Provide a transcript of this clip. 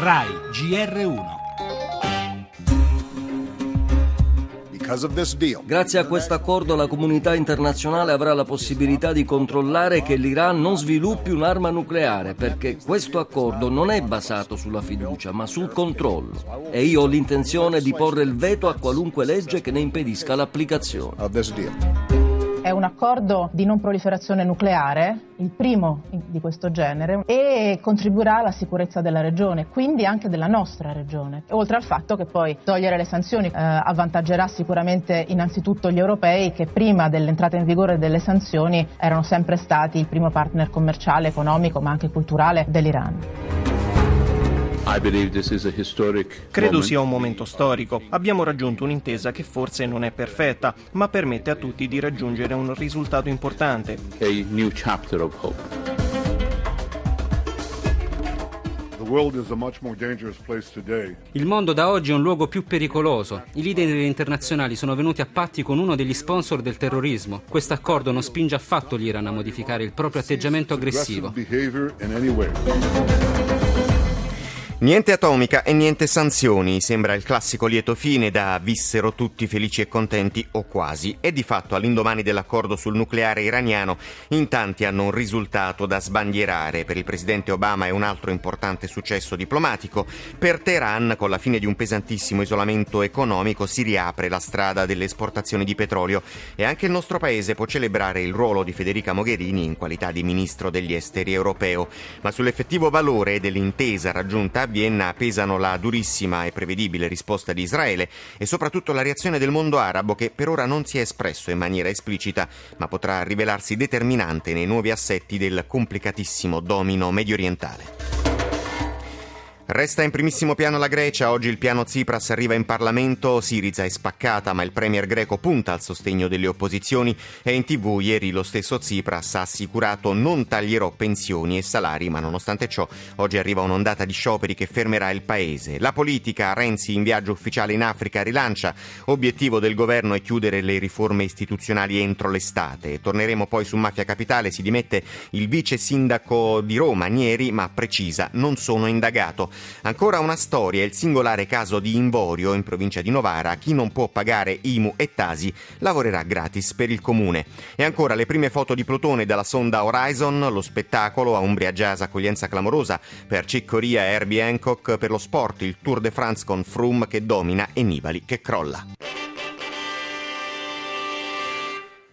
RAI GR1 Grazie a questo accordo la comunità internazionale avrà la possibilità di controllare che l'Iran non sviluppi un'arma nucleare, perché questo accordo non è basato sulla fiducia, ma sul controllo. E io ho l'intenzione di porre il veto a qualunque legge che ne impedisca l'applicazione. Un accordo di non proliferazione nucleare, il primo di questo genere, e contribuirà alla sicurezza della regione, quindi anche della nostra regione. Oltre al fatto che poi togliere le sanzioni eh, avvantaggerà sicuramente innanzitutto gli europei che prima dell'entrata in vigore delle sanzioni erano sempre stati il primo partner commerciale, economico ma anche culturale dell'Iran. Credo sia un momento storico. Abbiamo raggiunto un'intesa che forse non è perfetta, ma permette a tutti di raggiungere un risultato importante. Il mondo da oggi è un luogo più pericoloso. I leader internazionali sono venuti a patti con uno degli sponsor del terrorismo. Questo accordo non spinge affatto l'Iran a modificare il proprio atteggiamento aggressivo. Niente atomica e niente sanzioni, sembra il classico lieto fine da vissero tutti felici e contenti o quasi. E di fatto all'indomani dell'accordo sul nucleare iraniano in tanti hanno un risultato da sbandierare. Per il presidente Obama è un altro importante successo diplomatico. Per Teheran, con la fine di un pesantissimo isolamento economico, si riapre la strada delle esportazioni di petrolio e anche il nostro paese può celebrare il ruolo di Federica Mogherini in qualità di ministro degli esteri europeo. Ma sull'effettivo valore dell'intesa raggiunta Vienna pesano la durissima e prevedibile risposta di Israele e soprattutto la reazione del mondo arabo che per ora non si è espresso in maniera esplicita, ma potrà rivelarsi determinante nei nuovi assetti del complicatissimo domino mediorientale. Resta in primissimo piano la Grecia, oggi il piano Tsipras arriva in Parlamento, Siriza è spaccata ma il premier greco punta al sostegno delle opposizioni e in tv ieri lo stesso Tsipras ha assicurato non taglierò pensioni e salari ma nonostante ciò oggi arriva un'ondata di scioperi che fermerà il paese. La politica, Renzi in viaggio ufficiale in Africa rilancia, obiettivo del governo è chiudere le riforme istituzionali entro l'estate. Torneremo poi su Mafia Capitale, si dimette il vice sindaco di Roma, Nieri, ma precisa non sono indagato. Ancora una storia, il singolare caso di Invorio in provincia di Novara, chi non può pagare IMU e Tasi lavorerà gratis per il comune. E ancora le prime foto di Plutone dalla sonda Horizon, lo spettacolo a Umbria Jazz accoglienza clamorosa per Ciccoria e Herbie Hancock per lo sport, il Tour de France con Froome che domina e Nibali che crolla.